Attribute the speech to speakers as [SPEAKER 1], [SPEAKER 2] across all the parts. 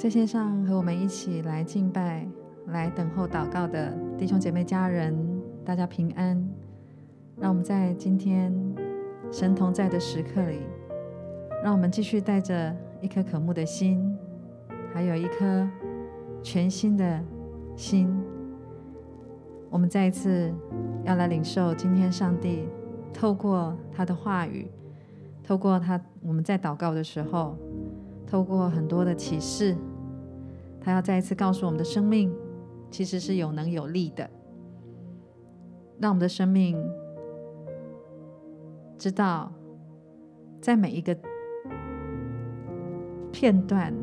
[SPEAKER 1] 在线上和我们一起来敬拜、来等候祷告的弟兄姐妹、家人，大家平安。让我们在今天神同在的时刻里，让我们继续带着一颗渴慕的心，还有一颗全新的心，我们再一次要来领受今天上帝透过他的话语，透过他我们在祷告的时候，透过很多的启示。他要再一次告诉我们的生命，其实是有能有力的，让我们的生命知道，在每一个片段，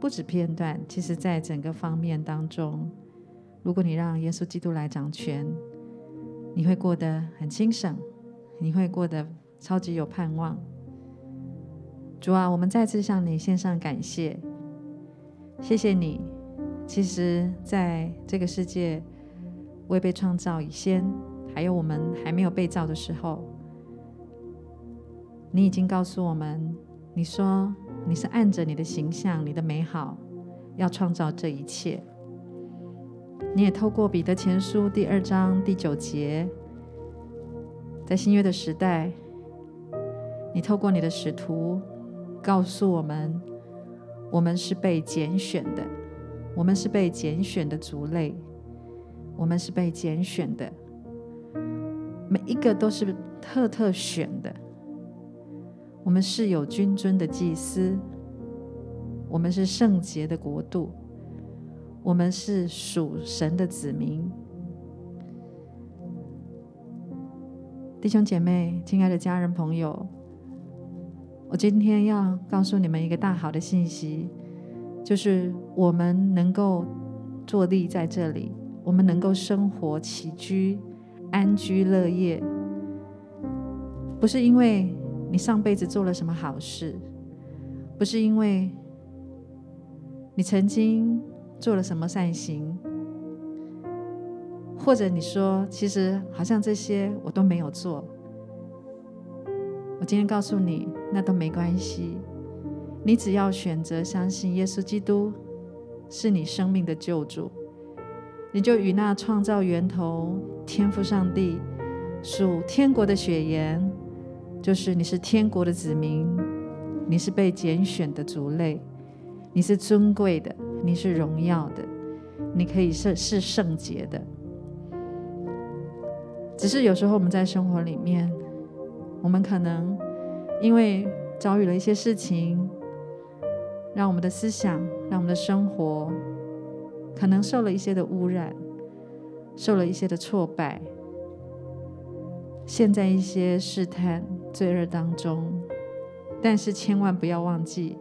[SPEAKER 1] 不止片段，其实在整个方面当中，如果你让耶稣基督来掌权，你会过得很轻省，你会过得超级有盼望。主啊，我们再次向你献上感谢。谢谢你。其实，在这个世界未被创造以前，还有我们还没有被造的时候，你已经告诉我们，你说你是按着你的形象、你的美好，要创造这一切。你也透过彼得前书第二章第九节，在新约的时代，你透过你的使徒告诉我们。我们是被拣选的，我们是被拣选的族类，我们是被拣选的，每一个都是特特选的。我们是有君尊的祭司，我们是圣洁的国度，我们是属神的子民。弟兄姐妹，亲爱的家人朋友。我今天要告诉你们一个大好的信息，就是我们能够坐立在这里，我们能够生活起居、安居乐业，不是因为你上辈子做了什么好事，不是因为你曾经做了什么善行，或者你说其实好像这些我都没有做。我今天告诉你，那都没关系。你只要选择相信耶稣基督是你生命的救主，你就与那创造源头天父上帝属天国的血盐，就是你是天国的子民，你是被拣选的族类，你是尊贵的，你是荣耀的，你可以是是圣洁的。只是有时候我们在生活里面。我们可能因为遭遇了一些事情，让我们的思想、让我们的生活可能受了一些的污染，受了一些的挫败，陷在一些试探、罪恶当中。但是千万不要忘记，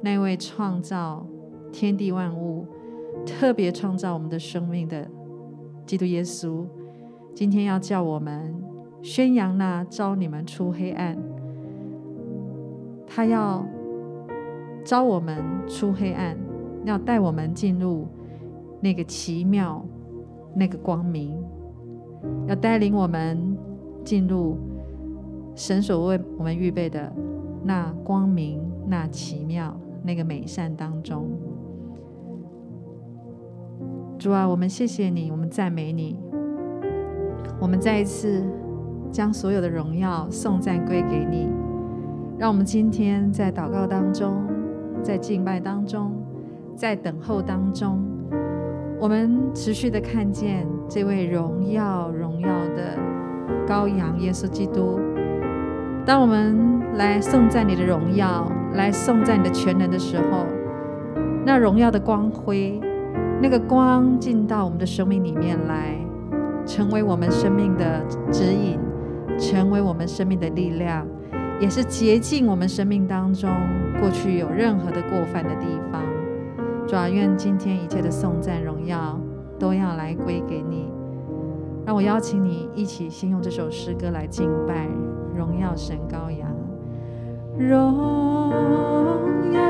[SPEAKER 1] 那位创造天地万物、特别创造我们的生命的基督耶稣，今天要叫我们。宣扬那召你们出黑暗，他要召我们出黑暗，要带我们进入那个奇妙、那个光明，要带领我们进入神所为我们预备的那光明、那奇妙、那个美善当中。主啊，我们谢谢你，我们赞美你，我们再一次。将所有的荣耀颂赞归给你，让我们今天在祷告当中，在敬拜当中，在等候当中，我们持续的看见这位荣耀荣耀的羔羊耶稣基督。当我们来颂赞你的荣耀，来颂赞你的全能的时候，那荣耀的光辉，那个光进到我们的生命里面来，成为我们生命的指引。成为我们生命的力量，也是洁净我们生命当中过去有任何的过犯的地方。主啊，愿今天一切的颂赞荣耀都要来归给你。让我邀请你一起先用这首诗歌来敬拜荣耀神羔羊。荣耀，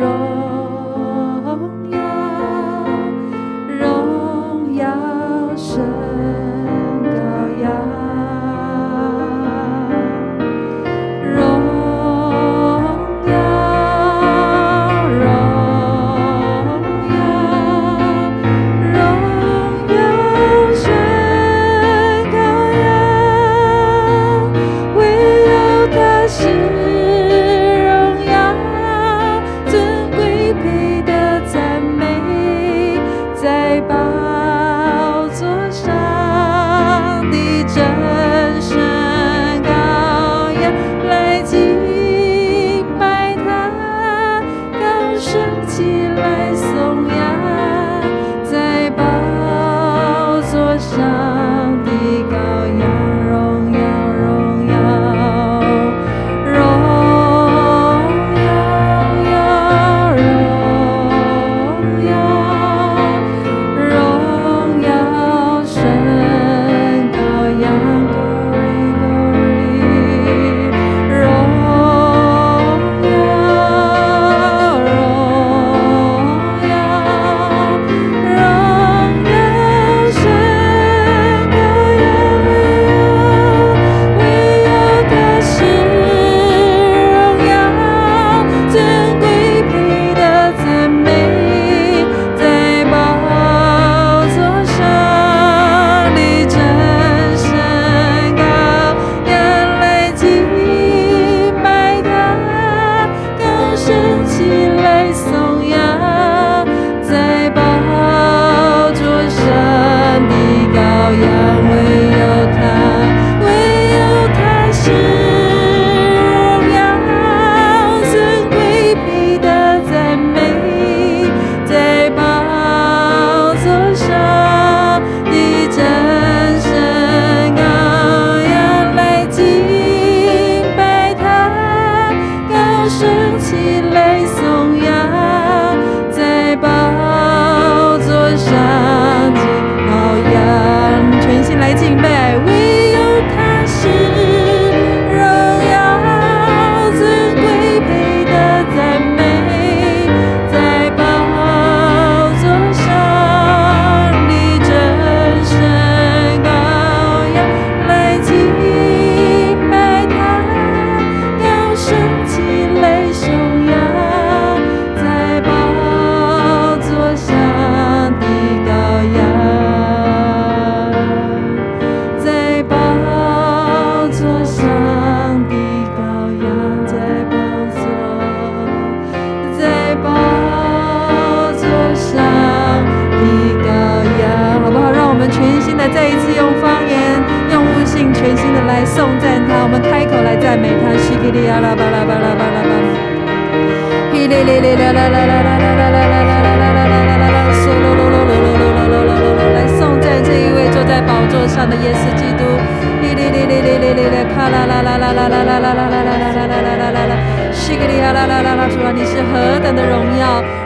[SPEAKER 1] 荣。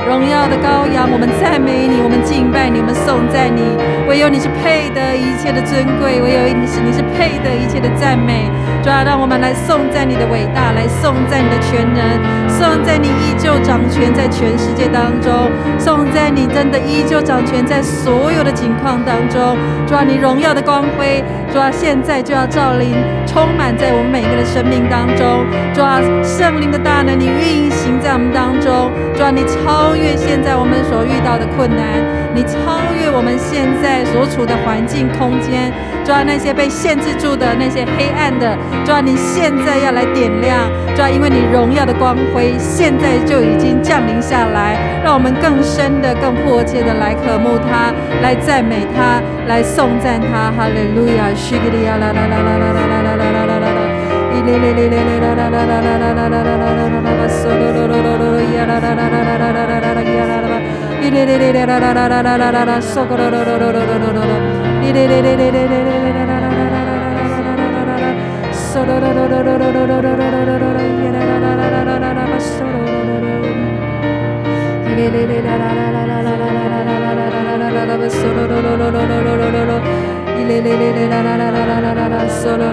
[SPEAKER 1] 荣耀！的羔羊，我们赞美你，我们敬拜你，我们颂赞你。唯有你是配得一切的尊贵，唯有你是你是配得一切的赞美。主啊，让我们来颂赞你的伟大，来颂赞你的全能，颂赞你依旧掌权在全世界当中，颂赞你真的依旧掌权在所有的情况当中。主啊，你荣耀的光辉，主啊，现在就要照临，充满在我们每个人的生命当中。主啊，圣灵的大能，你运行在我们当中。主啊，你超越现在我们所遇到的困难，你超越我们现在所处的环境空间。主啊，那些被限制住的那些黑暗的。主啊，你现在要来点亮，主啊，因为你荣耀的光辉现在就已经降临下来，让我们更深的、更迫切的来渴慕他，来赞美他，来颂赞他。哈利路亚，西格利亚啦啦啦啦啦啦啦啦啦啦啦啦，伊哩哩哩哩哩啦啦啦啦啦啦啦啦啦啦啦啦啦，嗦噜噜噜噜噜噜呀啦啦啦啦啦啦啦啦 Solo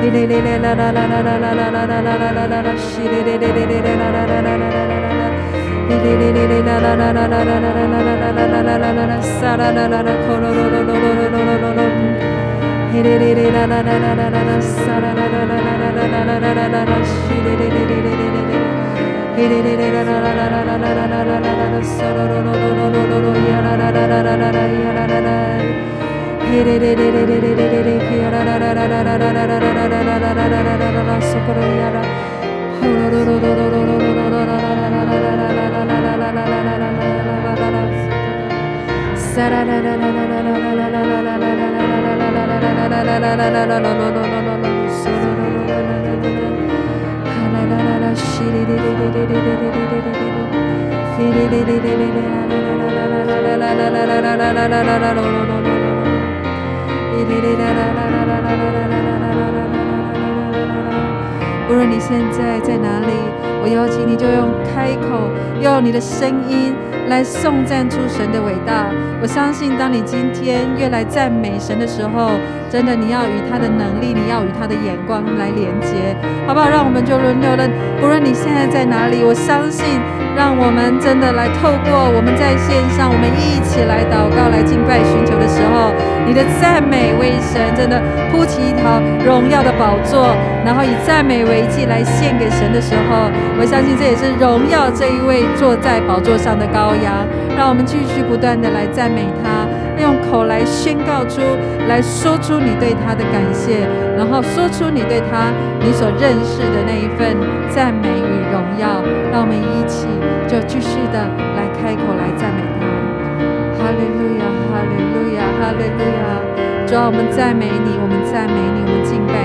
[SPEAKER 1] Hallelujah. la la la la la la 无论你现在在哪里，我邀请你就用开口，用你的声音来颂赞出神的伟大。我相信，当你今天越来赞美神的时候，真的你要与他的能力，你要与他的眼光来连接，好不好？让我们就轮流的，不论你现在在哪里，我相信。让我们真的来透过我们在线上，我们一起来祷告、来敬拜、寻求的时候，你的赞美为神真的铺起一条荣耀的宝座，然后以赞美为祭来献给神的时候，我相信这也是荣耀这一位坐在宝座上的羔羊。让我们继续不断的来赞美他，用口来宣告出来说出你对他的感谢，然后说出你对他你所认识的那一份赞美与荣耀。让我们一起。就继续的来开口来赞美他，哈利路亚，哈利路亚，哈利路亚。主啊，我们赞美你，我们赞美你，我们敬拜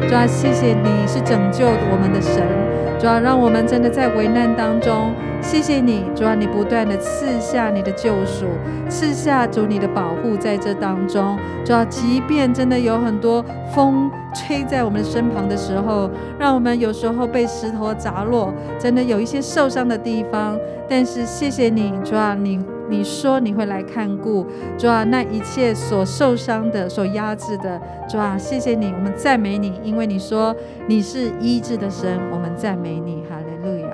[SPEAKER 1] 你。主啊，谢谢你是拯救我们的神。主要，让我们真的在危难当中，谢谢你。主要，你不断的赐下你的救赎，赐下主你的保护在这当中。主要，即便真的有很多风。吹在我们身旁的时候，让我们有时候被石头砸落，真的有一些受伤的地方。但是谢谢你，主要，你你说你会来看顾，主啊，那一切所受伤的、所压制的，主啊，谢谢你，我们赞美你，因为你说你是医治的神，我们赞美你，哈利路亚。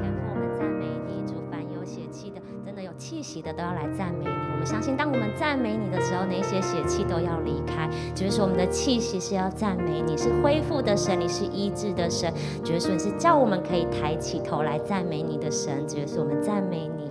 [SPEAKER 2] 天父，我们赞美你，主，凡有血气的，真的有。气息的都要来赞美你。我们相信，当我们赞美你的时候，那些血气都要离开。就是说，我们的气息是要赞美你，是恢复的神，你是医治的神。就是说，你是叫我们可以抬起头来赞美你的神。就是我们赞美你。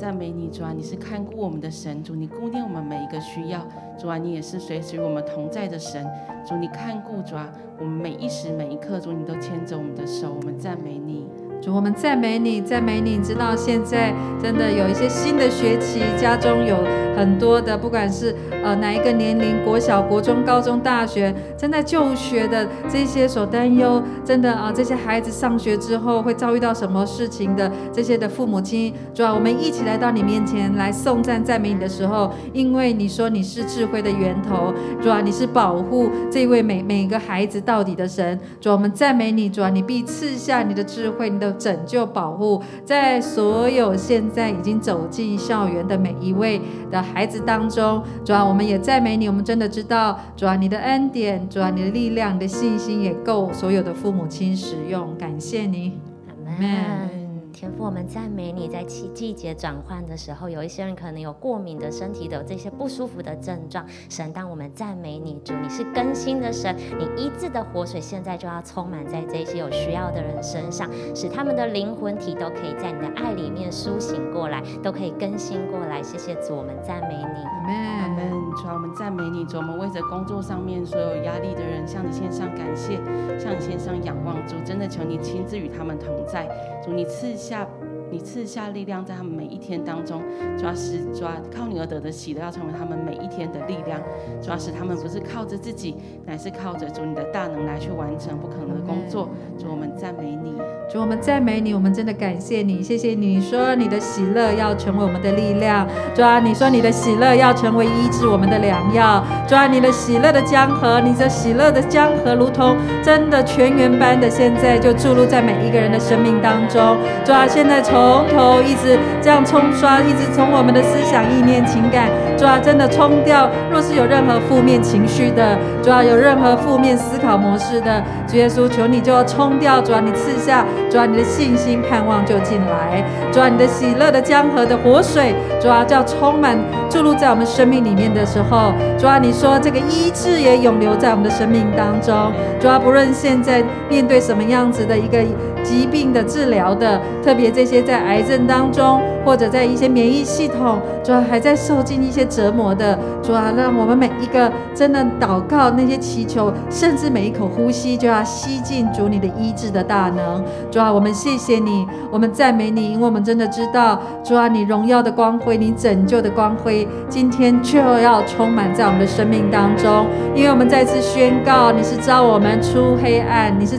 [SPEAKER 3] 赞美你，主啊，你是看顾我们的神，主你顾念我们每一个需要。主啊，你也是随时与我们同在的神。主你看顾，主啊，我们每一时每一刻，主你都牵着我们的手，我们赞美你。
[SPEAKER 1] 主，我们赞美你，赞美你。你知道现在真的有一些新的学期，家中有很多的，不管是呃哪一个年龄，国小、国中、高中、大学，正在就学的这些所担忧，真的啊、这些孩子上学之后会遭遇到什么事情的这些的父母亲，主啊，我们一起来到你面前来颂赞赞美你的时候，因为你说你是智慧的源头，主啊，你是保护这位每每一个孩子到底的神，主啊，我们赞美你，主啊，你必赐下你的智慧，你的。拯救、保护，在所有现在已经走进校园的每一位的孩子当中，主啊，我们也赞美你。我们真的知道，主啊，你的恩典，主啊，你的力量，你的信心也够所有的父母亲使用。感谢你，
[SPEAKER 2] 阿门。天父，我们赞美你，在季季节转换的时候，有一些人可能有过敏的身体的这些不舒服的症状。神，当我们赞美你，主，你是更新的神，你医治的活水现在就要充满在这些有需要的人身上，使他们的灵魂体都可以在你的爱里面苏醒过来，都可以更新过来。谢谢主，我们赞美你。
[SPEAKER 3] 阿门，阿门。主，我们赞美你，主，我们为着工作上面所有压力的人，向你献上感谢，向你献上仰望。主，真的求你亲自与他们同在。主，你赐下。你赐下力量，在他们每一天当中，主要是主要靠你而得的喜乐，要成为他们每一天的力量。主要是他们不是靠着自己，乃是靠着主你的大能来去完成不可能的工作。主，我们赞美你。
[SPEAKER 1] 主，我们赞美你，我们真的感谢你，谢谢你说你的喜乐要成为我们的力量。主，你说你的喜乐要成为医治我们的良药。主，你的喜乐的江河，你的喜乐的江河，如同真的泉源般的，现在就注入在每一个人的生命当中。主，现在从从头一直这样冲刷，一直从我们的思想、意念、情感，主啊，真的冲掉。若是有任何负面情绪的，主啊，有任何负面思考模式的，主耶稣，求你就要冲掉。主啊，你赐下，主啊，你的信心、盼望就进来。主啊，你的喜乐的江河的活水，主啊，就要充满注入在我们生命里面的时候，主啊，你说这个医治也永留在我们的生命当中。主啊，不论现在面对什么样子的一个。疾病的治疗的，特别这些在癌症当中，或者在一些免疫系统，主要还在受尽一些折磨的，主要让我们每一个真的祷告那些祈求，甚至每一口呼吸就要吸进主你的医治的大能。主要我们谢谢你，我们赞美你，因为我们真的知道，主要你荣耀的光辉，你拯救的光辉，今天就要充满在我们的生命当中。因为我们再次宣告，你是召我们出黑暗，你是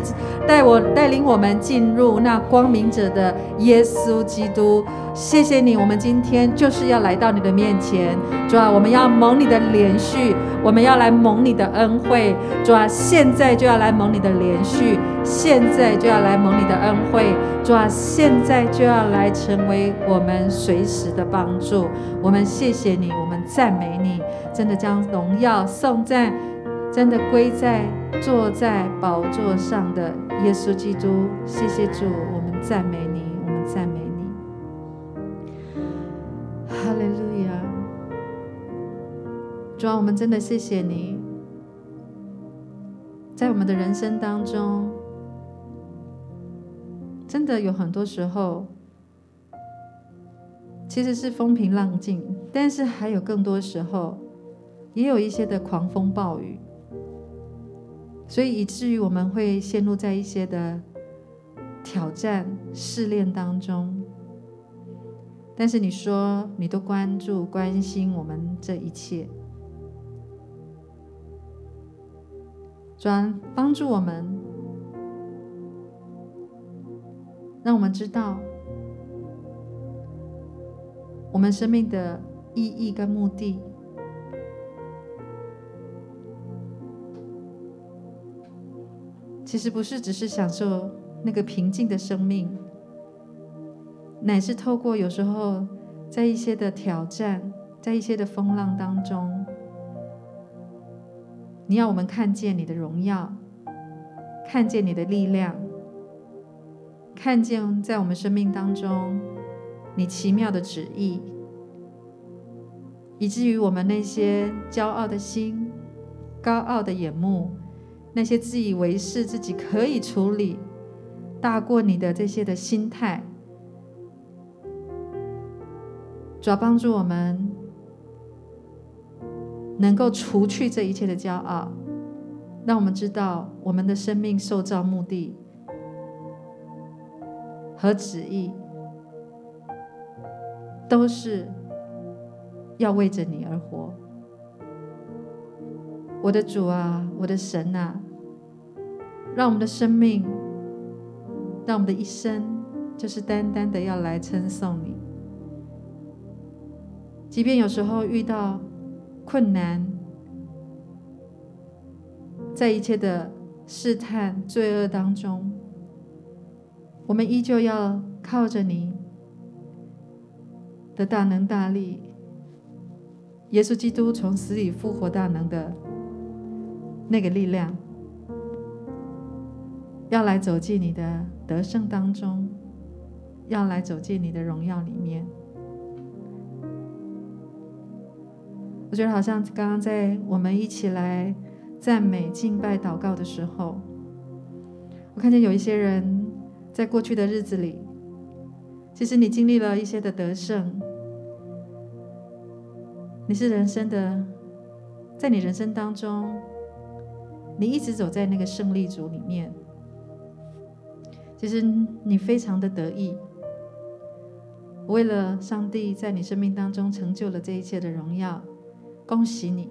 [SPEAKER 1] 带我带领我们。进入那光明者的耶稣基督，谢谢你，我们今天就是要来到你的面前，主啊，我们要蒙你的连续，我们要来蒙你的恩惠，主啊，现在就要来蒙你的连续，现在就要来蒙你的恩惠，主啊，现在就要来成为我们随时的帮助，我们谢谢你，我们赞美你，真的将荣耀颂赞，真的归在。坐在宝座上的耶稣基督，谢谢主，我们赞美你，我们赞美你。哈利路亚！主啊，我们真的谢谢你，在我们的人生当中，真的有很多时候，其实是风平浪静，但是还有更多时候，也有一些的狂风暴雨。所以以至于我们会陷入在一些的挑战试炼当中，但是你说你都关注关心我们这一切，转帮助我们，让我们知道我们生命的意义跟目的。其实不是只是享受那个平静的生命，乃是透过有时候在一些的挑战，在一些的风浪当中，你要我们看见你的荣耀，看见你的力量，看见在我们生命当中你奇妙的旨意，以至于我们那些骄傲的心、高傲的眼目，那些自以为是自己可以处理大过你的这些的心态，主要帮助我们能够除去这一切的骄傲，让我们知道我们的生命受造目的和旨意。都是要为着你而活，我的主啊，我的神啊，让我们的生命，让我们的一生，就是单单的要来称颂你。即便有时候遇到困难，在一切的试探、罪恶当中，我们依旧要靠着你。的大能大力，耶稣基督从死里复活大能的那个力量，要来走进你的得胜当中，要来走进你的荣耀里面。我觉得好像刚刚在我们一起来赞美、敬拜、祷告的时候，我看见有一些人在过去的日子里。其实你经历了一些的得胜，你是人生的，在你人生当中，你一直走在那个胜利组里面。其实你非常的得意，为了上帝在你生命当中成就了这一切的荣耀，恭喜你。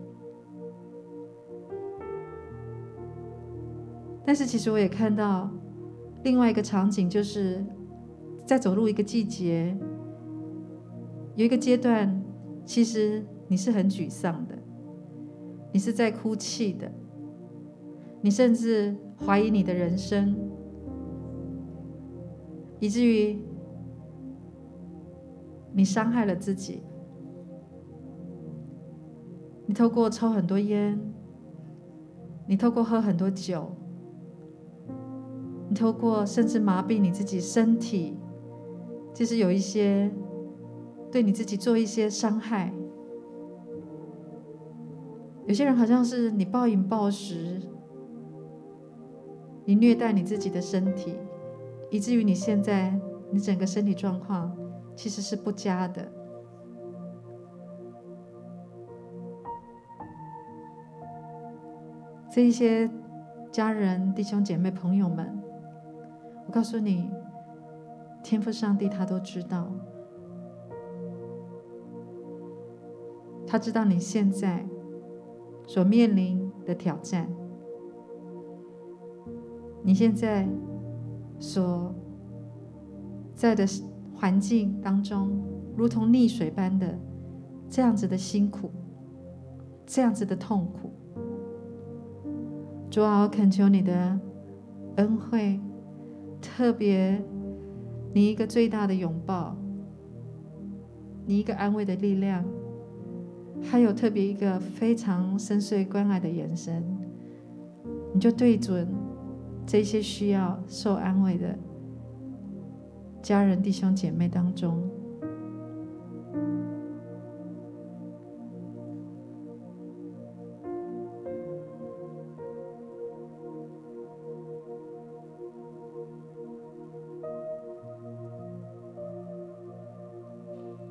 [SPEAKER 1] 但是其实我也看到另外一个场景，就是。在走入一个季节，有一个阶段，其实你是很沮丧的，你是在哭泣的，你甚至怀疑你的人生，以至于你伤害了自己。你透过抽很多烟，你透过喝很多酒，你透过甚至麻痹你自己身体。其实有一些对你自己做一些伤害，有些人好像是你暴饮暴食，你虐待你自己的身体，以至于你现在你整个身体状况其实是不佳的。这一些家人、弟兄姐妹、朋友们，我告诉你。天父上帝，他都知道，他知道你现在所面临的挑战，你现在所在的环境当中，如同溺水般的这样子的辛苦，这样子的痛苦。主啊，我恳求你的恩惠，特别。你一个最大的拥抱，你一个安慰的力量，还有特别一个非常深邃关爱的眼神，你就对准这些需要受安慰的家人、弟兄、姐妹当中。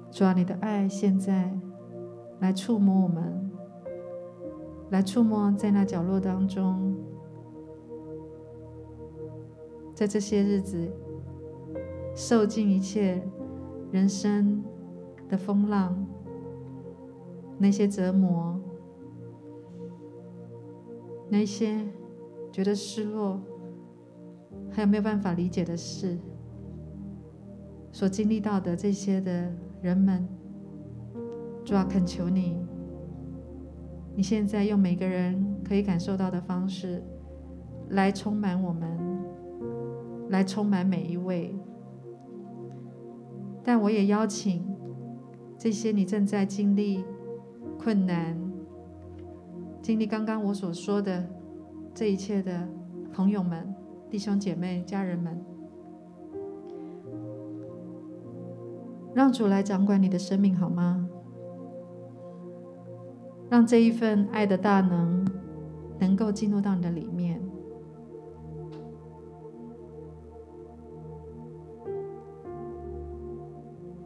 [SPEAKER 1] 主啊，你的爱现在来触摸我们，来触摸在那角落当中，在这些日子受尽一切人生的风浪，那些折磨，那些觉得失落，还有没有办法理解的事，所经历到的这些的。人们，主啊，恳求你，你现在用每个人可以感受到的方式，来充满我们，来充满每一位。但我也邀请这些你正在经历困难、经历刚刚我所说的这一切的朋友们、弟兄姐妹、家人们。让主来掌管你的生命，好吗？让这一份爱的大能能够进入到你的里面。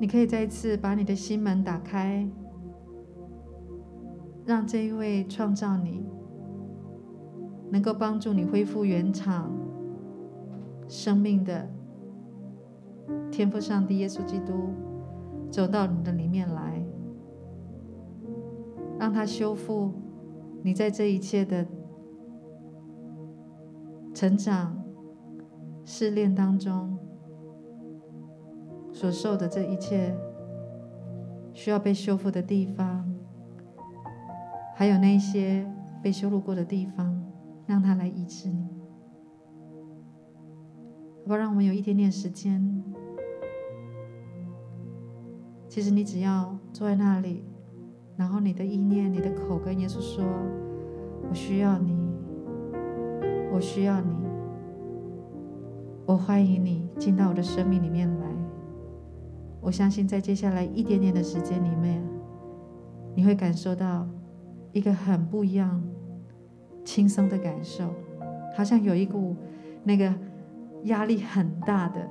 [SPEAKER 1] 你可以再一次把你的心门打开，让这一位创造你，能够帮助你恢复原厂生命的天赋上帝耶稣基督，走到你的里面来，让他修复你在这一切的成长试炼当中所受的这一切需要被修复的地方，还有那些被羞辱过的地方。让他来医治你，好不好？让我们有一点点时间。其实你只要坐在那里，然后你的意念、你的口跟耶稣说：“我需要你，我需要你，我欢迎你进到我的生命里面来。”我相信在接下来一点点的时间里面，你会感受到一个很不一样。轻松的感受，好像有一股那个压力很大的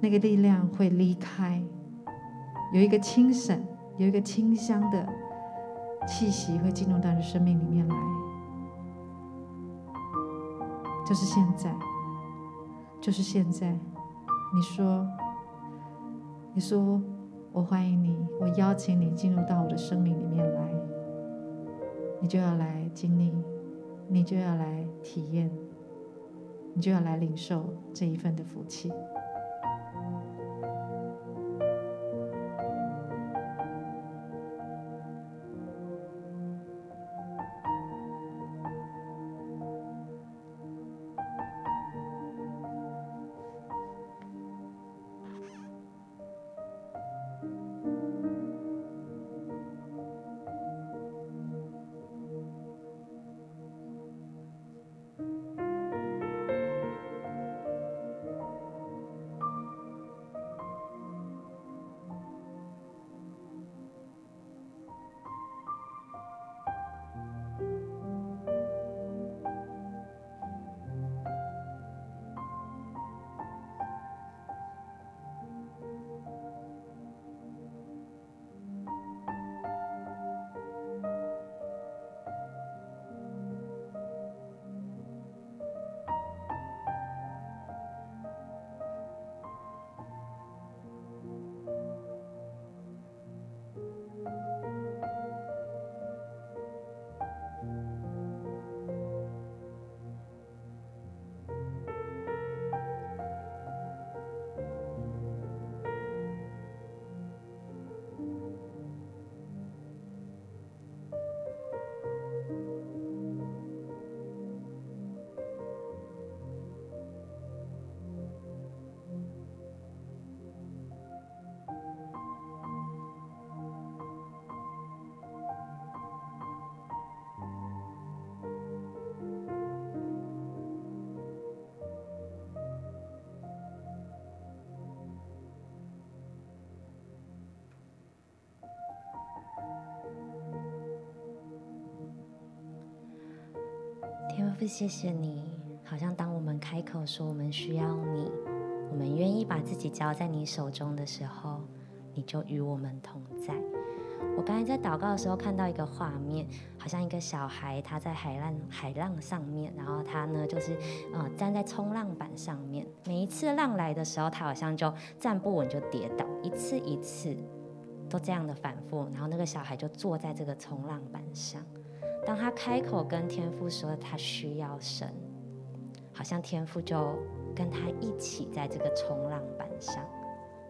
[SPEAKER 1] 那个力量会离开，有一个清省，有一个清香的气息会进入到你生命里面来，就是现在，就是现在。你说，你说，我欢迎你，我邀请你进入到我的生命里面来，你就要来。经历，你就要来体验，你就要来领受这一份的福
[SPEAKER 2] 气。父，谢谢你，好像当我们开口说我们需要你，我们愿意把自己交在你手中的时候，你就与我们同在。我刚才在祷告的时候看到一个画面，好像一个小孩他在海浪海浪上面，然后他呢就是呃站在冲浪板上面，每一次浪来的时候，他好像就站不稳就跌倒，一次一次都这样的反复，然后那个小孩就坐在这个冲浪板上。当他开口跟天父说他需要神，好像天父就跟他一起在这个冲浪板上，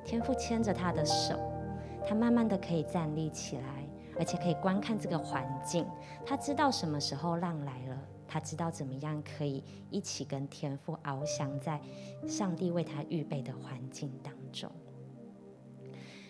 [SPEAKER 2] 天父牵着他的手，他慢慢的可以站立起来，而且可以观看这个环境。他知道什么时候浪来了，他知道怎么样可以一起跟天父翱翔在上帝为他预备的环境当中。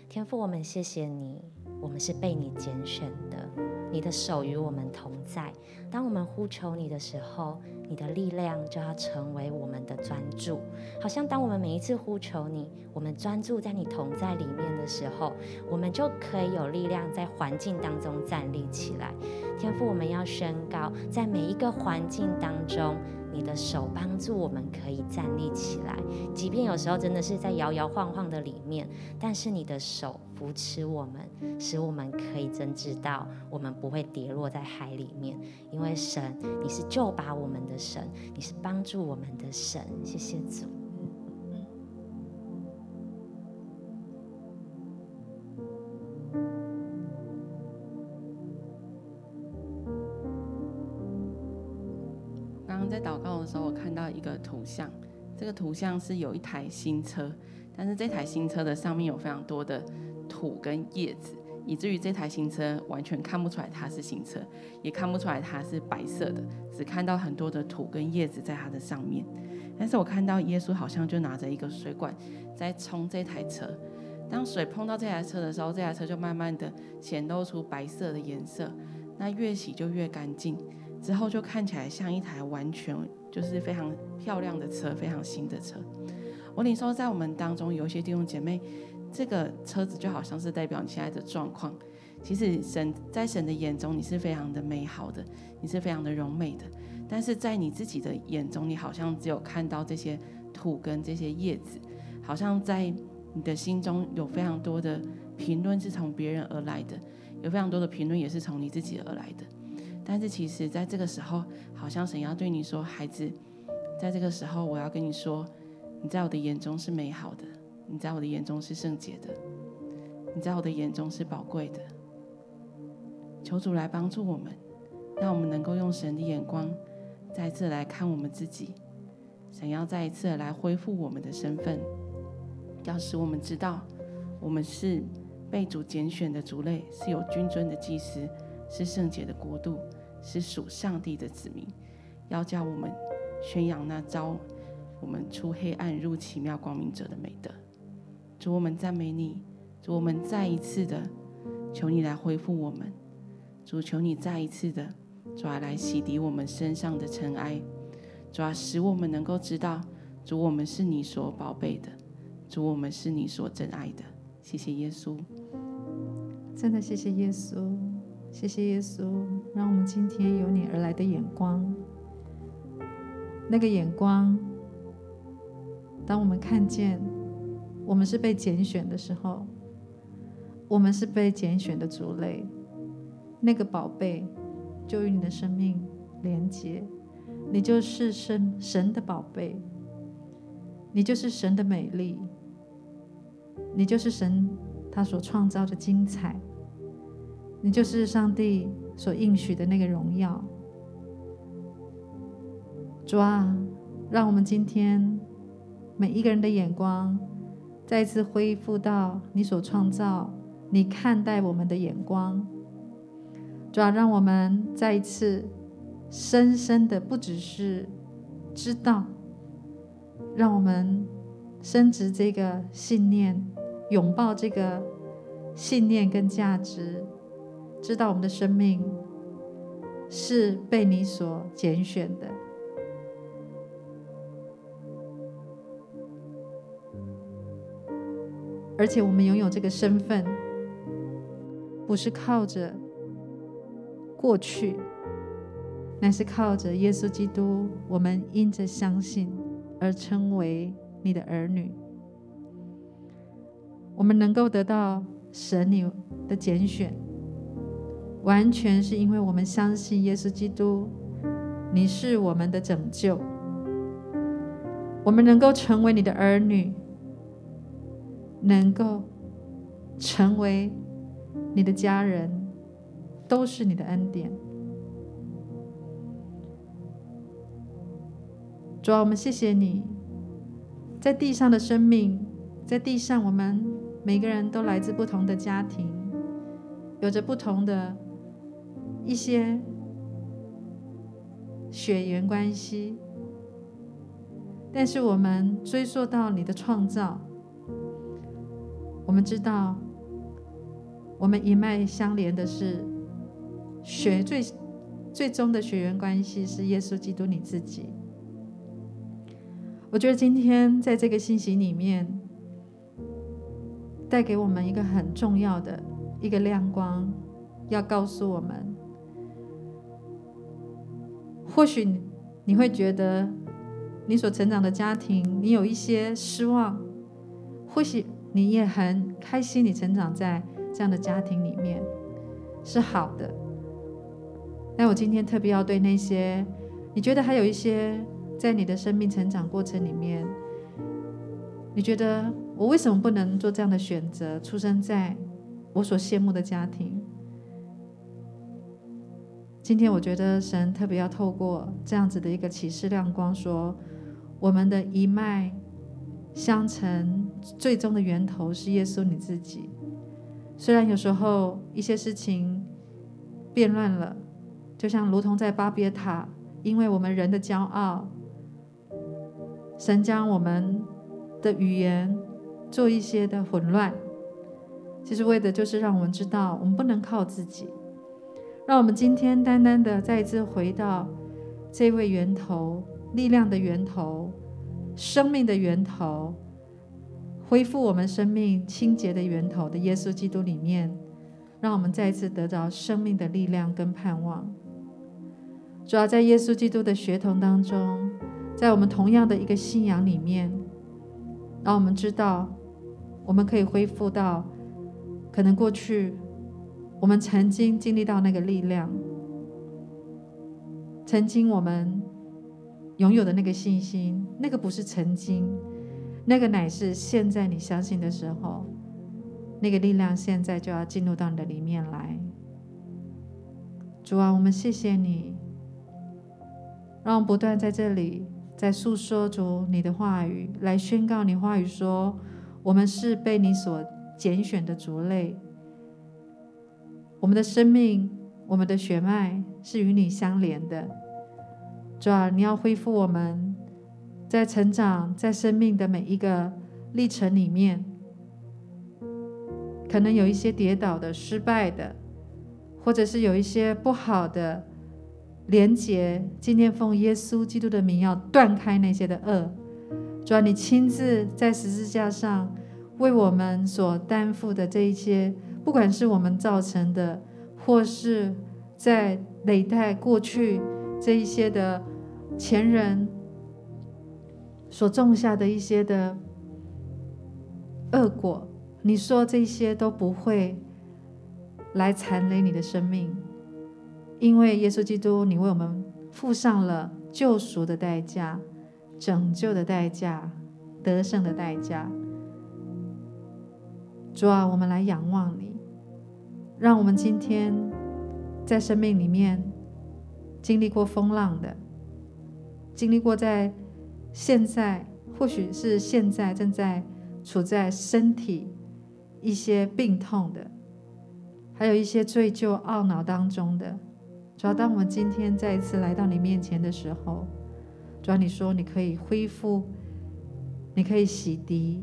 [SPEAKER 2] 天父，我们谢谢你，我们是被你拣选的。你的手与我们同在。当我们呼求你的时候，你的力量就要成为我们的专注。好像当我们每一次呼求你，我们专注在你同在里面的时候，我们就可以有力量在环境当中站立起来。天父，我们要宣告，在每一个环境当中。你的手帮助我们可以站立起来，即便有时候真的是在摇摇晃晃的里面，但是你的手扶持我们，使我们可以真知道我们不会跌落在海里面。因为神，你是救拔我们的神，你是帮助我们的神。谢谢主。
[SPEAKER 3] 一个图像，这个图像是有一台新车，但是这台新车的上面有非常多的土跟叶子，以至于这台新车完全看不出来它是新车，也看不出来它是白色的，只看到很多的土跟叶子在它的上面。但是我看到耶稣好像就拿着一个水管在冲这台车，当水碰到这台车的时候，这台车就慢慢的显露出白色的颜色，那越洗就越干净。之后就看起来像一台完全就是非常漂亮的车，非常新的车。我领受在我们当中有一些弟兄姐妹，这个车子就好像是代表你现在的状况。其实神在神的眼中你是非常的美好的，你是非常的柔美的。但是在你自己的眼中，你好像只有看到这些土跟这些叶子，好像在你的心中有非常多的评论是从别人而来的，有非常多的评论也是从你自己而来的。但是其实，在这个时候，好像神要对你说：“孩子，在这个时候，我要跟你说，你在我的眼中是美好的，你在我的眼中是圣洁的，你在我的眼中是宝贵的。”求主来帮助我们，让我们能够用神的眼光再次来看我们自己。想要再一次来恢复我们的身份，要使我们知道，我们是被主拣选的族类，是有君尊的祭司。是圣洁的国度，是属上帝的子民，要叫我们宣扬那招我们出黑暗入奇妙光明者的美德。主，我们赞美你，主，我们再一次的求你来恢复我们。主，求你再一次的主来洗涤我们身上的尘埃，主，使我们能够知道，主，我们是你所宝贝的，主，我们是你所珍爱的。谢谢耶稣，
[SPEAKER 1] 真的谢谢耶稣。谢谢耶稣，让我们今天有你而来的眼光。那个眼光，当我们看见我们是被拣选的时候，我们是被拣选的族类，那个宝贝就与你的生命连接，你就是神神的宝贝，你就是神的美丽，你就是神他所创造的精彩。你就是上帝所应许的那个荣耀，主啊，让我们今天每一个人的眼光再次恢复到你所创造、你看待我们的眼光。主啊，让我们再一次深深的不只是知道，让我们深植这个信念，拥抱这个信念跟价值。知道我们的生命是被你所拣选的，而且我们拥有这个身份，不是靠着过去，乃是靠着耶稣基督。我们因着相信而称为你的儿女，我们能够得到神你的拣选。完全是因为我们相信耶稣基督，你是我们的拯救，我们能够成为你的儿女，能够成为你的家人，都是你的恩典。主啊，我们谢谢你，在地上的生命，在地上，我们每个人都来自不同的家庭，有着不同的。一些血缘关系，但是我们追溯到你的创造，我们知道，我们一脉相连的是血最最终的血缘关系是耶稣基督你自己。我觉得今天在这个信息里面，带给我们一个很重要的一个亮光，要告诉我们：或许你会觉得你所成长的家庭，你有一些失望；或许你也很开心，你成长在这样的家庭里面是好的。但我今天特别要对那些你觉得还有一些在你的生命成长过程里面，你觉得我为什么不能做这样的选择，出生在我所羡慕的家庭？今天我觉得神特别要透过这样子的一个启示亮光，说我们的一脉相承，最终的源头是耶稣你自己。虽然有时候一些事情变乱了。就像如同在巴别塔，因为我们人的骄傲，神将我们的语言做一些的混乱，其实为的就是让我们知道，我们不能靠自己。让我们今天单单的再一次回到这位源头、力量的源头、生命的源头，恢复我们生命清洁的源头的耶稣基督里面，让我们再一次得到生命的力量跟盼望。主要在耶稣基督的学童当中，在我们同样的一个信仰里面，让我们知道，我们可以恢复到可能过去我们曾经经历到那个力量，曾经我们拥有的那个信心，那个不是曾经，那个乃是现在你相信的时候，那个力量现在就要进入到你的里面来。主啊，我们谢谢你。让我不断在这里，在诉说主你的话语，来宣告你话语说，我们是被你所拣选的族类，我们的生命，我们的血脉是与你相连的。主啊，你要恢复我们在成长、在生命的每一个历程里面，可能有一些跌倒的、失败的，或者是有一些不好的。连结，今天奉耶稣基督的名，要断开那些的恶。主啊，你亲自在十字架上为我们所担负的这一些，不管是我们造成的，或是在累代过去这一些的前人所种下的一些的恶果，你说这些都不会来残累你的生命。因为耶稣基督，你为我们付上了救赎的代价、拯救的代价、得胜的代价。主啊，我们来仰望你，让我们今天在生命里面经历过风浪的，经历过在现在，或许是现在正在处在身体一些病痛的，还有一些罪疚懊恼当中的。主要当我们今天再一次来到你面前的时候，主要你说你可以恢复，你可以洗涤，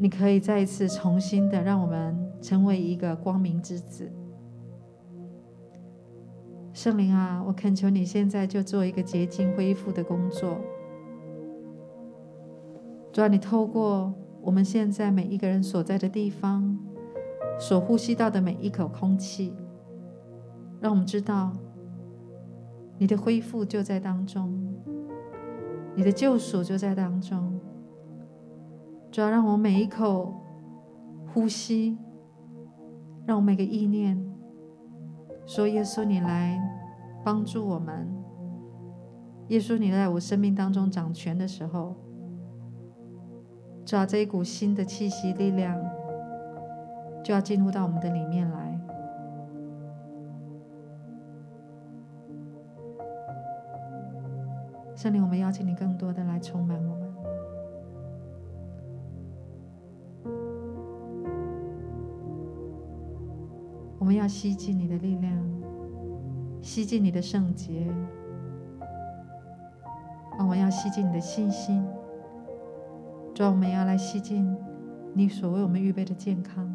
[SPEAKER 1] 你可以再一次重新的让我们成为一个光明之子。圣灵啊，我恳求你现在就做一个洁净恢复的工作。主要你透过我们现在每一个人所在的地方，所呼吸到的每一口空气。让我们知道，你的恢复就在当中，你的救赎就在当中。主要让我每一口呼吸，让我每个意念说：“耶稣，你来帮助我们。”耶稣，你在我生命当中掌权的时候，主要这一股新的气息力量就要进入到我们的里面来。圣灵，我们邀请你更多的来充满我们。我们要吸进你的力量，吸进你的圣洁。我们要吸进你的信心。主，我们要来吸进你所为我们预备的健康。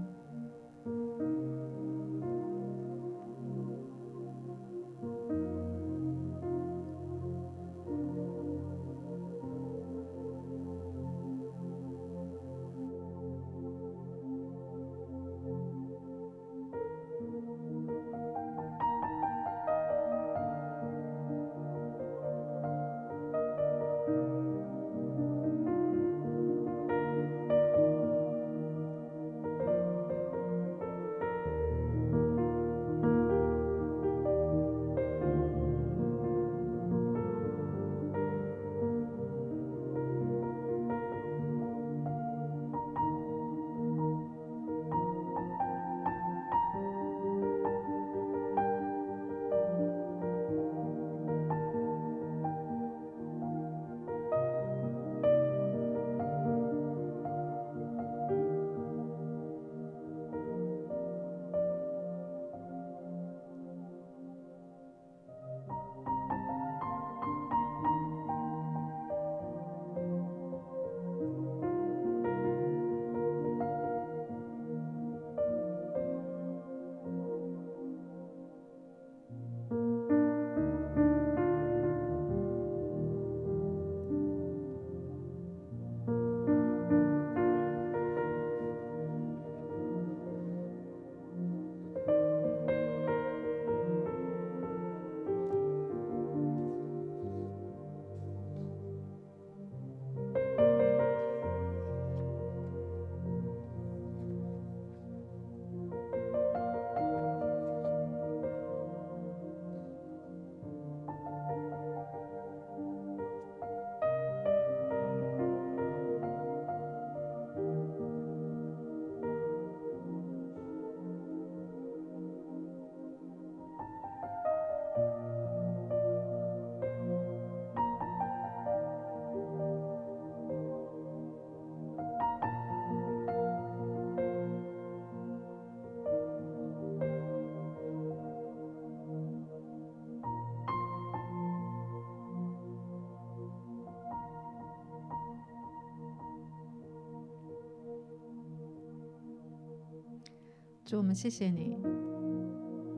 [SPEAKER 1] 主，我们谢谢你，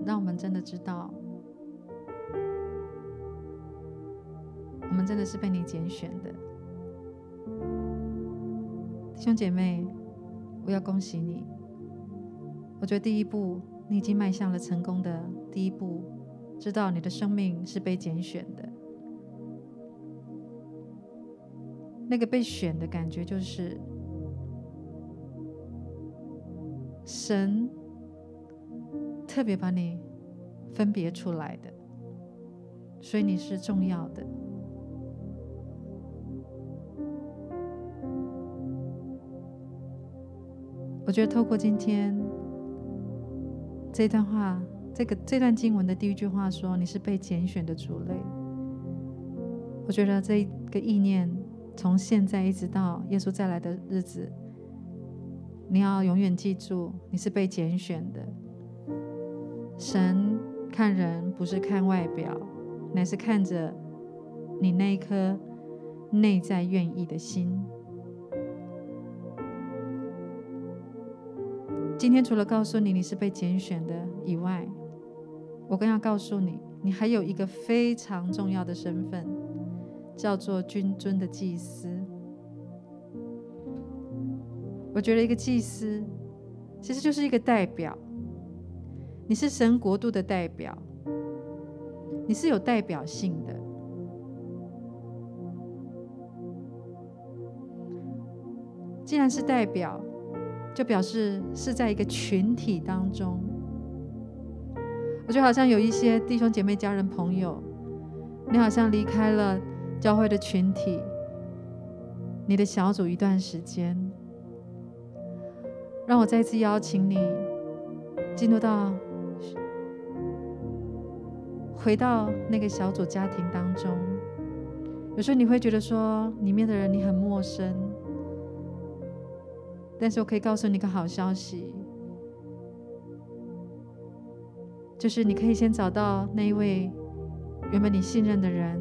[SPEAKER 1] 让我们真的知道，我们真的是被你拣选的。弟兄姐妹，我要恭喜你。我觉得第一步，你已经迈向了成功的第一步，知道你的生命是被拣选的。那个被选的感觉，就是神特别把你分别出来的，所以你是重要的。我觉得透过今天这段话，这个这段经文的第一句话说：“你是被拣选的主类。”我觉得这个意念，从现在一直到耶稣再来的日子，你要永远记住，你是被拣选的。神看人不是看外表，乃是看着你那一颗内在愿意的心。今天除了告诉你你是被拣选的以外，我更要告诉你，你还有一个非常重要的身份，叫做君尊的祭司。我觉得一个祭司其实就是一个代表，你是神国度的代表，你是有代表性的。既然是代表，就表示是在一个群体当中，我觉得好像有一些弟兄姐妹、家人、朋友，你好像离开了教会的群体，你的小组一段时间，让我再次邀请你进入到，回到那个小组家庭当中。有时候你会觉得说，里面的人你很陌生。但是我可以告诉你一个好消息，就是你可以先找到那一位原本你信任的人，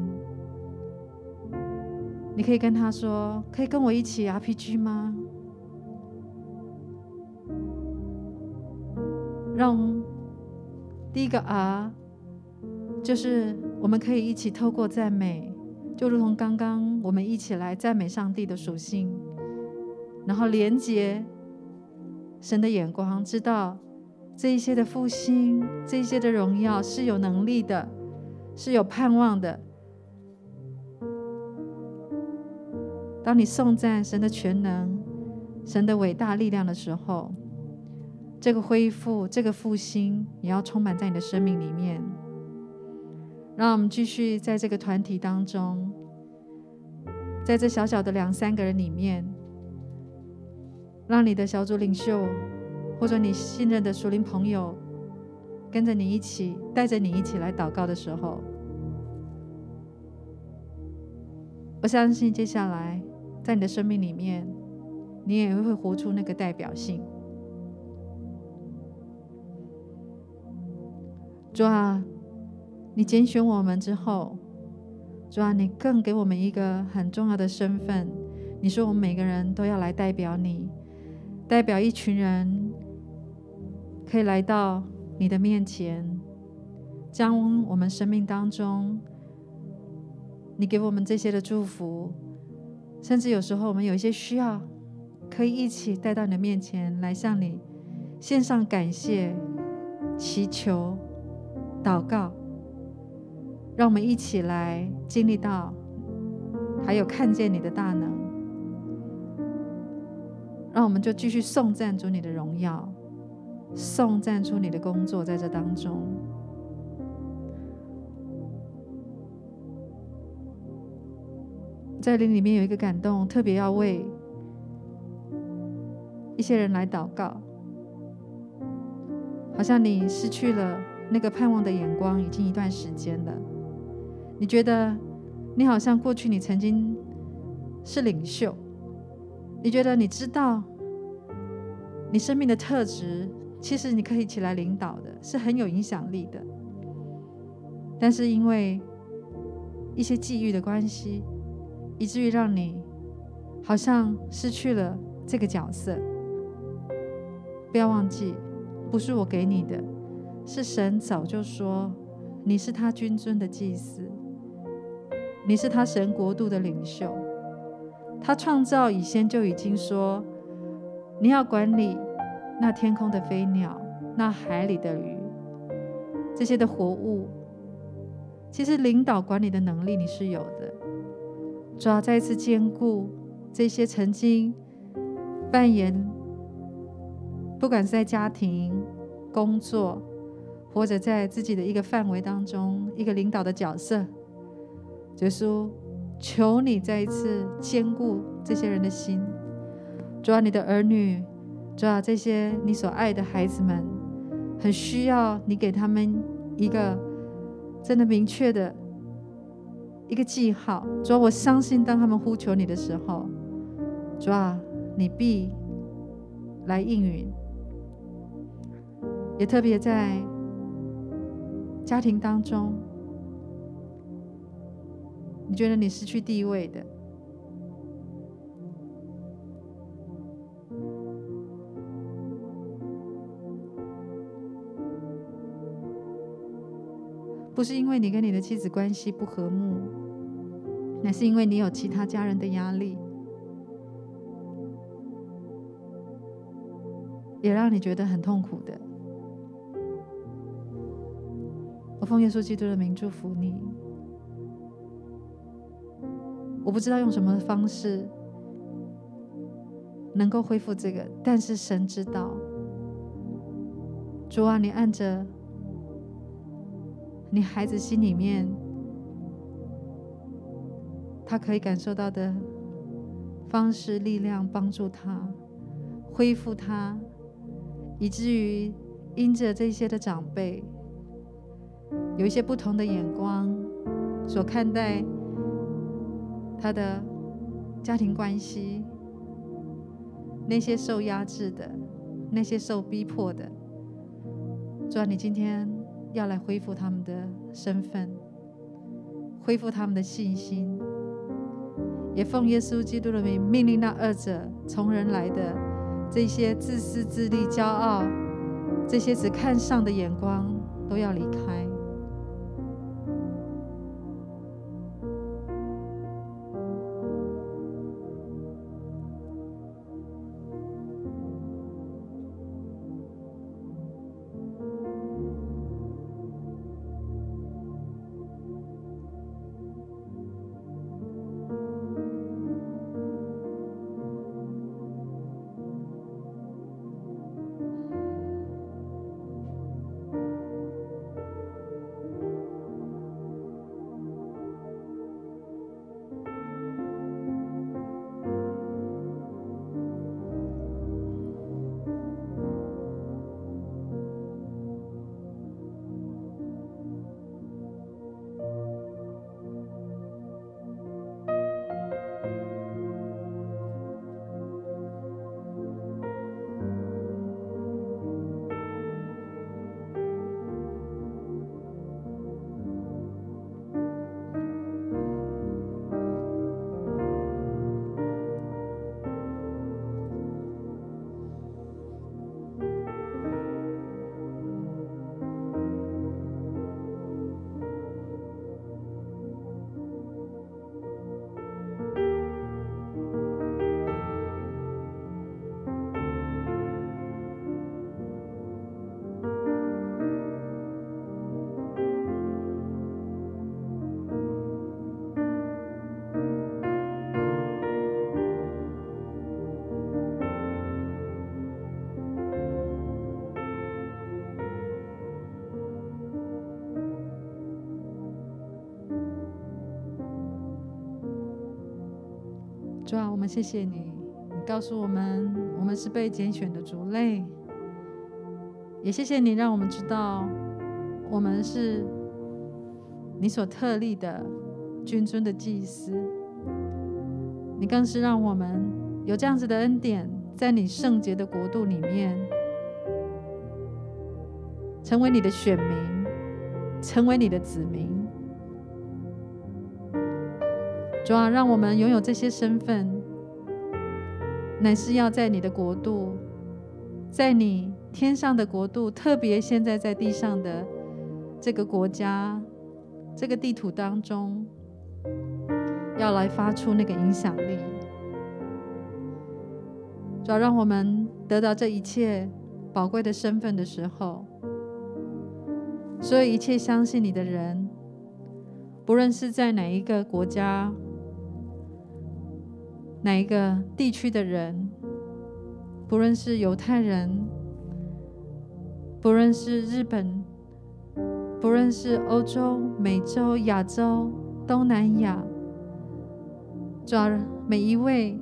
[SPEAKER 1] 你可以跟他说：“可以跟我一起 RPG 吗？”让第一个 R，就是我们可以一起透过赞美，就如同刚刚我们一起来赞美上帝的属性。然后连接神的眼光，知道这一些的复兴，这一些的荣耀是有能力的，是有盼望的。当你颂赞神的全能、神的伟大力量的时候，这个恢复、这个复兴也要充满在你的生命里面。让我们继续在这个团体当中，在这小小的两三个人里面。让你的小组领袖，或者你信任的属灵朋友，跟着你一起，带着你一起来祷告的时候，我相信接下来在你的生命里面，你也会活出那个代表性。主啊，你拣选我们之后，主啊，你更给我们一个很重要的身份，你说我们每个人都要来代表你。代表一群人，可以来到你的面前，将我们生命当中你给我们这些的祝福，甚至有时候我们有一些需要，可以一起带到你的面前来向你献上感谢、祈求、祷告，让我们一起来经历到，还有看见你的大能。让我们就继续颂赞主你的荣耀，颂赞出你的工作在这当中。在灵里面有一个感动，特别要为一些人来祷告，好像你失去了那个盼望的眼光已经一段时间了。你觉得你好像过去你曾经是领袖。你觉得你知道你生命的特质，其实你可以起来领导的，是很有影响力的。但是因为一些际遇的关系，以至于让你好像失去了这个角色。不要忘记，不是我给你的，是神早就说你是他君尊的祭司，你是他神国度的领袖。他创造以前就已经说，你要管理那天空的飞鸟，那海里的鱼，这些的活物。其实领导管理的能力你是有的，主要再次坚固这些曾经扮演，不管是在家庭、工作，或者在自己的一个范围当中，一个领导的角色。耶稣，求你再一次坚固这些人的心，主要你的儿女，主要这些你所爱的孩子们，很需要你给他们一个。真的明确的一个记号，主啊，我相信当他们呼求你的时候，主啊，你必来应允。也特别在家庭当中，你觉得你失去地位的。不是因为你跟你的妻子关系不和睦，乃是因为你有其他家人的压力，也让你觉得很痛苦的。我奉耶稣基督的名祝福你。我不知道用什么方式能够恢复这个，但是神知道。主啊，你按着。你孩子心里面，他可以感受到的方式、力量，帮助他恢复他，以至于因着这些的长辈有一些不同的眼光所看待他的家庭关系，那些受压制的，那些受逼迫的，主啊，你今天。要来恢复他们的身份，恢复他们的信心，也奉耶稣基督的名命令那二者从人来的这些自私自利、骄傲，这些只看上的眼光都要离开。主啊，我们谢谢你，你告诉我们，我们是被拣选的族类。也谢谢你，让我们知道，我们是你所特立的君尊的祭司。你更是让我们有这样子的恩典，在你圣洁的国度里面，成为你的选民，成为你的子民。主啊，让我们拥有这些身份，乃是要在你的国度，在你天上的国度，特别现在在地上的这个国家、这个地图当中，要来发出那个影响力。主要让我们得到这一切宝贵的身份的时候，所有一切相信你的人，不论是在哪一个国家、哪一个地区的人，不论是犹太人，不论是日本，不论是欧洲、美洲、亚洲、东南亚，主要每一位。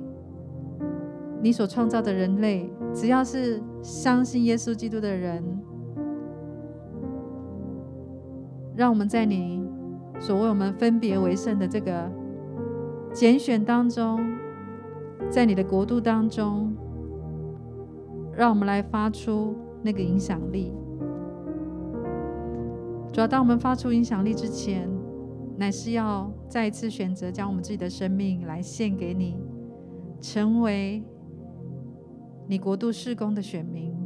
[SPEAKER 1] 你所创造的人类，只要是相信耶稣基督的人，让我们在你所为我们分别为圣的这个拣选当中，在你的国度当中，让我们来发出那个影响力。主要当我们发出影响力之前，乃是要再一次选择将我们自己的生命来献给你，成为。你国度事工的选民，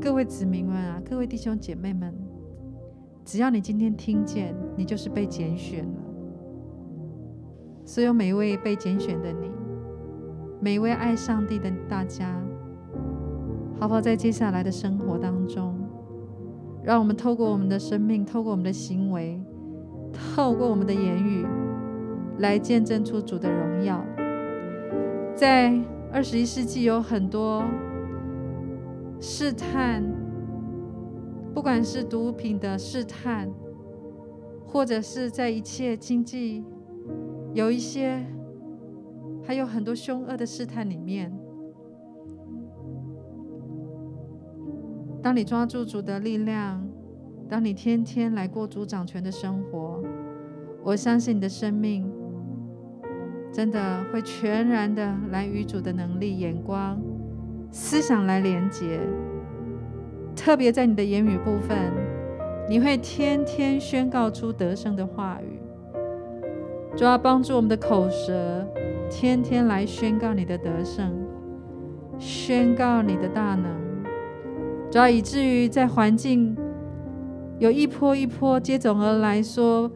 [SPEAKER 1] 各位子民们啊，各位弟兄姐妹们，只要你今天听见，你就是被拣选了。所有每一位被拣选的你，每一位爱上帝的大家，好不好？在接下来的生活当中，让我们透过我们的生命，透过我们的行为，透过我们的言语。来见证出主的荣耀。在二十一世纪，有很多试探，不管是毒品的试探，或者是在一切经济，有一些，还有很多凶恶的试探里面。当你抓住主的力量，当你天天来过主掌权的生活，我相信你的生命。真的会全然的来与主的能力、眼光、思想来连接，特别在你的言语部分，你会天天宣告出得胜的话语，主要帮助我们的口舌，天天来宣告你的得胜，宣告你的大能，主要以至于在环境有一波一波接踵而来说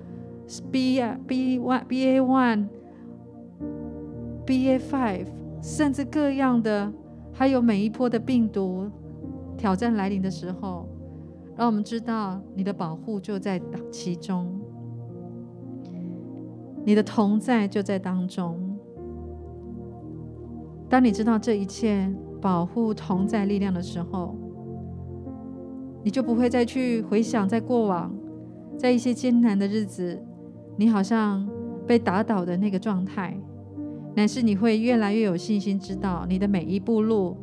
[SPEAKER 1] ，B B one B A one。B A five，甚至各样的，还有每一波的病毒挑战来临的时候，让我们知道你的保护就在其中，你的同在就在当中。当你知道这一切保护同在力量的时候，你就不会再去回想在过往，在一些艰难的日子，你好像被打倒的那个状态。乃是你会越来越有信心，知道你的每一步路，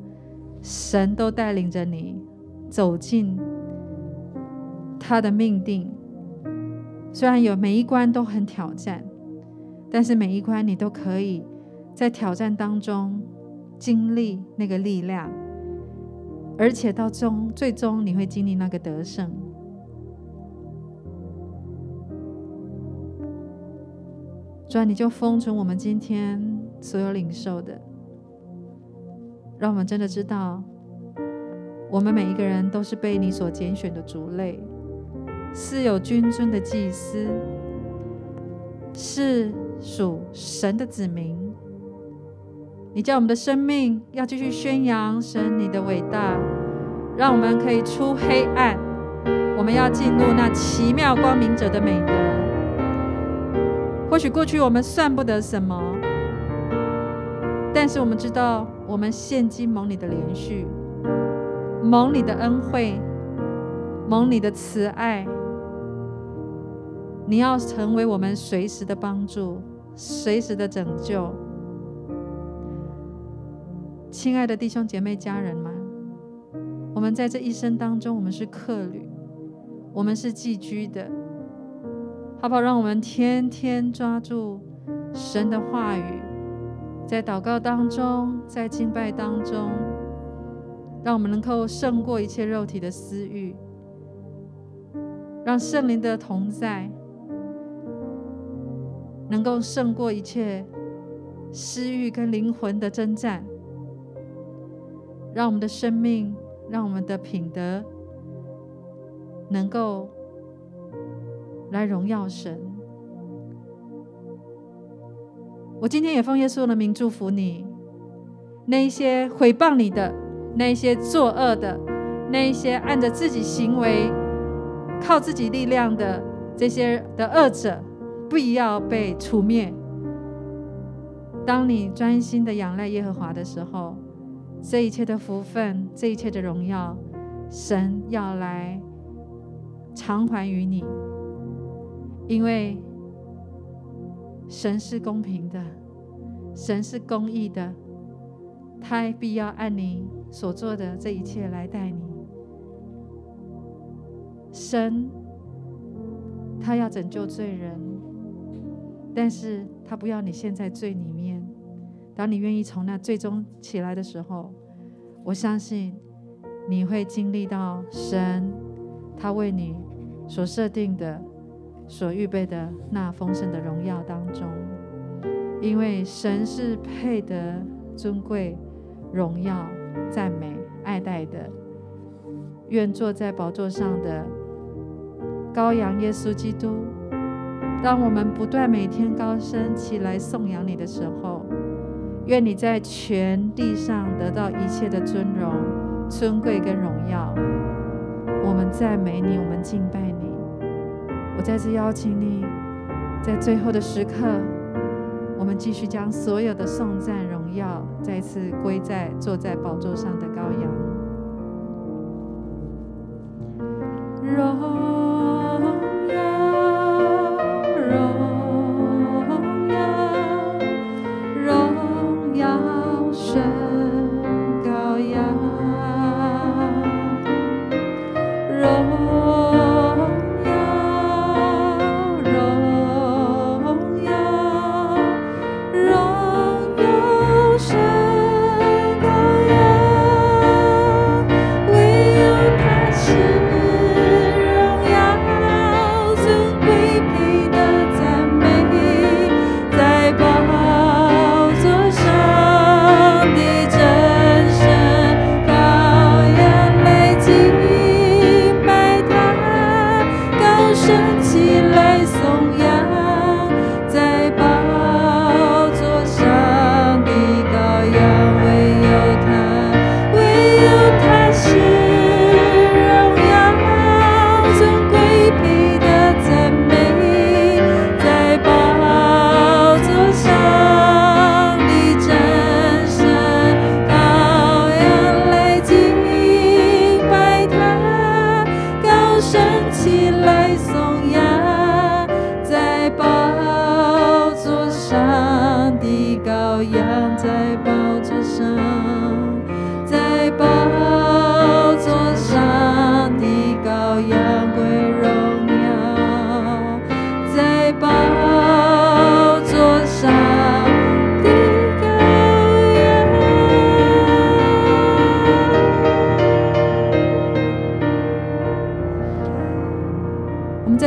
[SPEAKER 1] 神都带领着你走进他的命定。虽然有每一关都很挑战，但是每一关你都可以在挑战当中经历那个力量，而且到终最终你会经历那个得胜。主啊，你就封存我们今天所有领受的，让我们真的知道，我们每一个人都是被你所拣选的族类，是有君尊的祭司，是属神的子民。你叫我们的生命要继续宣扬神你的伟大，让我们可以出黑暗，我们要进入那奇妙光明者的美德。或许过去我们算不得什么，但是我们知道，我们现今蒙你的连续，蒙你的恩惠，蒙你的慈爱，你要成为我们随时的帮助，随时的拯救。亲爱的弟兄姐妹家人们，我们在这一生当中，我们是客旅，我们是寄居的。好不好？让我们天天抓住神的话语，在祷告当中，在敬拜当中，让我们能够胜过一切肉体的私欲，让圣灵的同在能够胜过一切私欲跟灵魂的征战，让我们的生命，让我们的品德，能够来荣耀神。我今天也奉耶稣的名祝福你，那一些毁谤你的，那一些作恶的，那一些按着自己行为、靠自己力量的这些的恶者，必要被除灭。当你专心的仰赖耶和华的时候，这一切的福分，这一切的荣耀，神要来偿还于你，因为神是公平的，神是公义的，他必要按你所做的这一切来待你。神他要拯救罪人，但是他不要你陷在罪里面。当你愿意从那最终起来的时候，我相信你会经历到神他为你所设定的、所预备的那丰盛的荣耀当中，因为神是配得尊贵、荣耀、赞美、爱戴的。愿坐在宝座上的羔羊耶稣基督，当我们不断每天高声起来颂扬你的时候。愿你在全地上得到一切的尊荣、尊贵跟荣耀。我们赞美你，我们敬拜你。我再次邀请你，在最后的时刻，我们继续将所有的颂赞、荣耀再次归在坐在宝座上的羔羊。荣 should